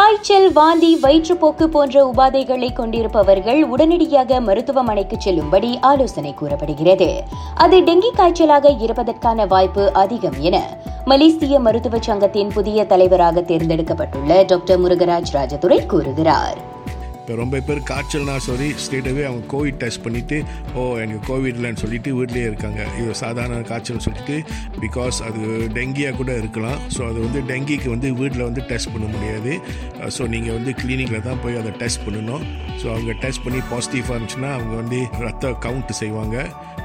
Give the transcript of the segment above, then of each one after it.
காய்ச்சல் வாந்தி வயிற்றுப்போக்கு போன்ற உபாதைகளை கொண்டிருப்பவர்கள் உடனடியாக மருத்துவமனைக்கு செல்லும்படி ஆலோசனை கூறப்படுகிறது. அது டெங்கி காய்ச்சலாக இருப்பதற்கான வாய்ப்பு அதிகம் என மலேசிய மருத்துவ சங்கத்தின் புதிய தலைவராக தேர்ந்தெடுக்கப்பட்டுள்ள டாக்டர் முருகராஜ் ராஜதுரை கூறுகிறார். இப்போ ரொம்ப பேர் காய்ச்சல்னா சொல்லி ஸ்ட்ரெயிட்டாகவே அவங்க கோவிட் டெஸ்ட் பண்ணிவிட்டு ஓ எனக்கு கோவிட் இல்லைன்னு சொல்லிட்டு வீட்லேயே இருக்காங்க. இது சாதாரண காய்ச்சல்னு சொல்லிட்டு பிகாஸ் அது டெங்கியாக கூட இருக்கலாம். ஸோ அது வந்து டெங்கிக்கு வந்து வீட்டில் வந்து டெஸ்ட் பண்ண முடியாது. ஸோ நீங்கள் வந்து கிளினிக்கில் தான் போய் அதை டெஸ்ட் பண்ணணும். ஸோ அவங்க டெஸ்ட் பண்ணி பாசிட்டிவாக இருந்துச்சுன்னா அவங்க வந்து ரத்த கவுண்ட் செய்வாங்க.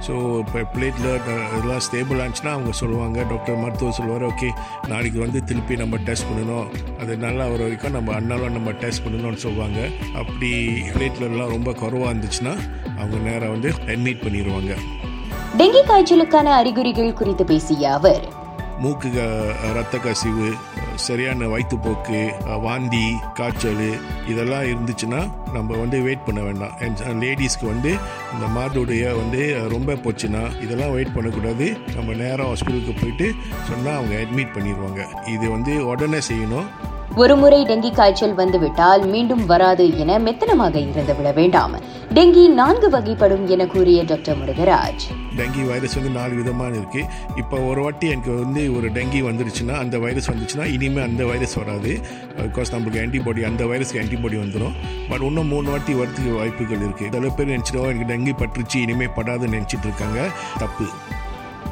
ஸோ இப்போ பிளேட்டில் இதெல்லாம் ஸ்டேபிள் ஆச்சுன்னா அவங்க சொல்லுவாங்க டாக்டர் மருத்துவர் சொல்லுவார் ஓகே நாளைக்கு வந்து திருப்பி நம்ம டெஸ்ட் பண்ணணும். அது நல்லா வர வரைக்கும் நம்ம அண்ணாலும் நம்ம டெஸ்ட் பண்ணணும்னு சொல்லுவாங்க. அப்படி பிளேட்லலாம் ரொம்ப குறவாக இருந்துச்சுன்னா அவங்க நேராக வந்து அட்மிட் பண்ணிடுவாங்க டெங்கி காய்ச்சலுக்கான அறிகுறிகள் குறித்து பேசிய அவர் மூக்கு ரத்த கசிவு சரியான வயிற்றுப்போக்கு வாந்தி காய்ச்சல் இதெல்லாம் இருந்துச்சுன்னா நம்ம வந்து வெயிட் பண்ண வேண்டாம். லேடிஸ்க்கு வந்து இந்த மாதோடைய வந்து ரொம்ப போச்சுன்னா இதெல்லாம் வெயிட் பண்ணக்கூடாது. நம்ம நேராக ஹாஸ்பிட்டலுக்கு போயிட்டு சொன்னால் அவங்க அட்மிட் பண்ணிடுவாங்க இது வந்து உடனே செய்யணும். ஒருமுறை டெங்கி காய்ச்சல் வந்துவிட்டால் மீண்டும் வராது என மெத்தனமாக இருந்து விட வேண்டாம். டெங்கி நான்கு வகைப்படும் என கூறிய டாக்டர் முருகராஜ். டெங்கி வைரஸ் வந்து நாலு விதமான இருக்குது இப்போ ஒரு வாட்டி எனக்கு வந்து ஒரு டெங்கி வந்துருச்சுன்னா அந்த வைரஸ் வந்துச்சுன்னா இனிமேல் அந்த வைரஸ் வராது. பிகாஸ் நம்மளுக்கு ஆன்டிபாடி அந்த வைரஸ்க்கு ஆன்டிபாடி வந்துடும் பட் இன்னும் மூணு வாட்டி வரதுக்கு வாய்ப்புகள் இருக்குது சில பேர் நினச்சிடுவோம் எனக்கு டெங்கி பற்றுச்சு இனிமேல் படாதுன்னு நினச்சிட்டு இருக்காங்க. தப்பு.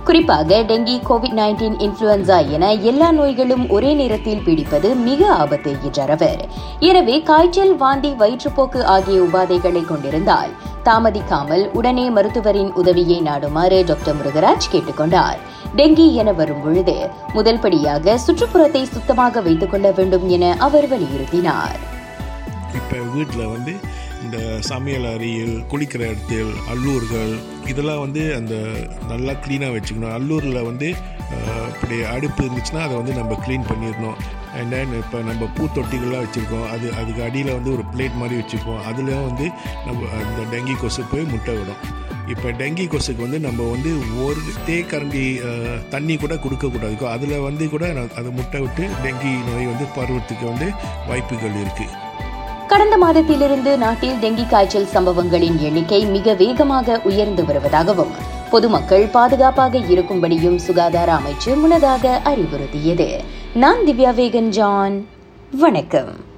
குறிப்பாக டெங்கி கோவிட் நைன்டீன் இன்ஃபுளுன்சா என எல்லா நோய்களும் ஒரே நேரத்தில் பிடிப்பது மிக ஆபத்து என்றார் அவர். எனவே காய்ச்சல் வாந்தி வயிற்றுப்போக்கு ஆகிய உபாதைகளை கொண்டிருந்தால் தாமதிக்காமல் உடனே மருத்துவரின் உதவியை நாடுமாறு டாக்டர் முருகராஜ் கேட்டுக்கொண்டார். டெங்கி என வரும் பொழுது முதல் படியாக சுற்றுப்புறத்தை சுத்தமாக வைத்துக் கொள்ள வேண்டும் என அவர் வலியுறுத்தினார். இப்ப வீட்டில் வந்து இந்த சமையல் அறையில் குளிக்கிற இடத்தில் அல்லூர்கள் இதெல்லாம் வந்து அந்த நல்லா க்ளீனாக வச்சுக்கணும். அல்லூரில் வந்து இப்படி அடுப்பு இருந்துச்சுன்னா அதை வந்து நம்ம க்ளீன் பண்ணிடணும். அண்ட் தென் இப்போ நம்ம பூத்தொட்டிகள்லாம் வச்சுருக்கோம். அது அதுக்கு அடியில் வந்து ஒரு பிளேட் மாதிரி வச்சுருக்கோம். அதுலேயும் வந்து நம்ம அந்த டெங்கி கொசு போய் முட்டை விடும். இப்போ டெங்கி கொசுக்கு வந்து நம்ம வந்து ஒரு தேக்கரண்டி தண்ணி கூட கொடுக்கக்கூடாது அதில் வந்து கூட நான் அது முட்டை விட்டு டெங்கி நோய் வந்து பருவத்துக்கு வந்து வாய்ப்புகள் இருக்குது கடந்த மாதத்திலிருந்து நாட்டில் டெங்கி காய்ச்சல் சம்பவங்களின் எண்ணிக்கை மிக வேகமாக உயர்ந்து வருவதாகவும் பொதுமக்கள் பாதுகாப்பாக இருக்கும்படியும் சுகாதார அமைச்சு முன்னதாக அறிவுறுத்தியது. நான் திவ்யா வேகன் ஜான் வணக்கம்.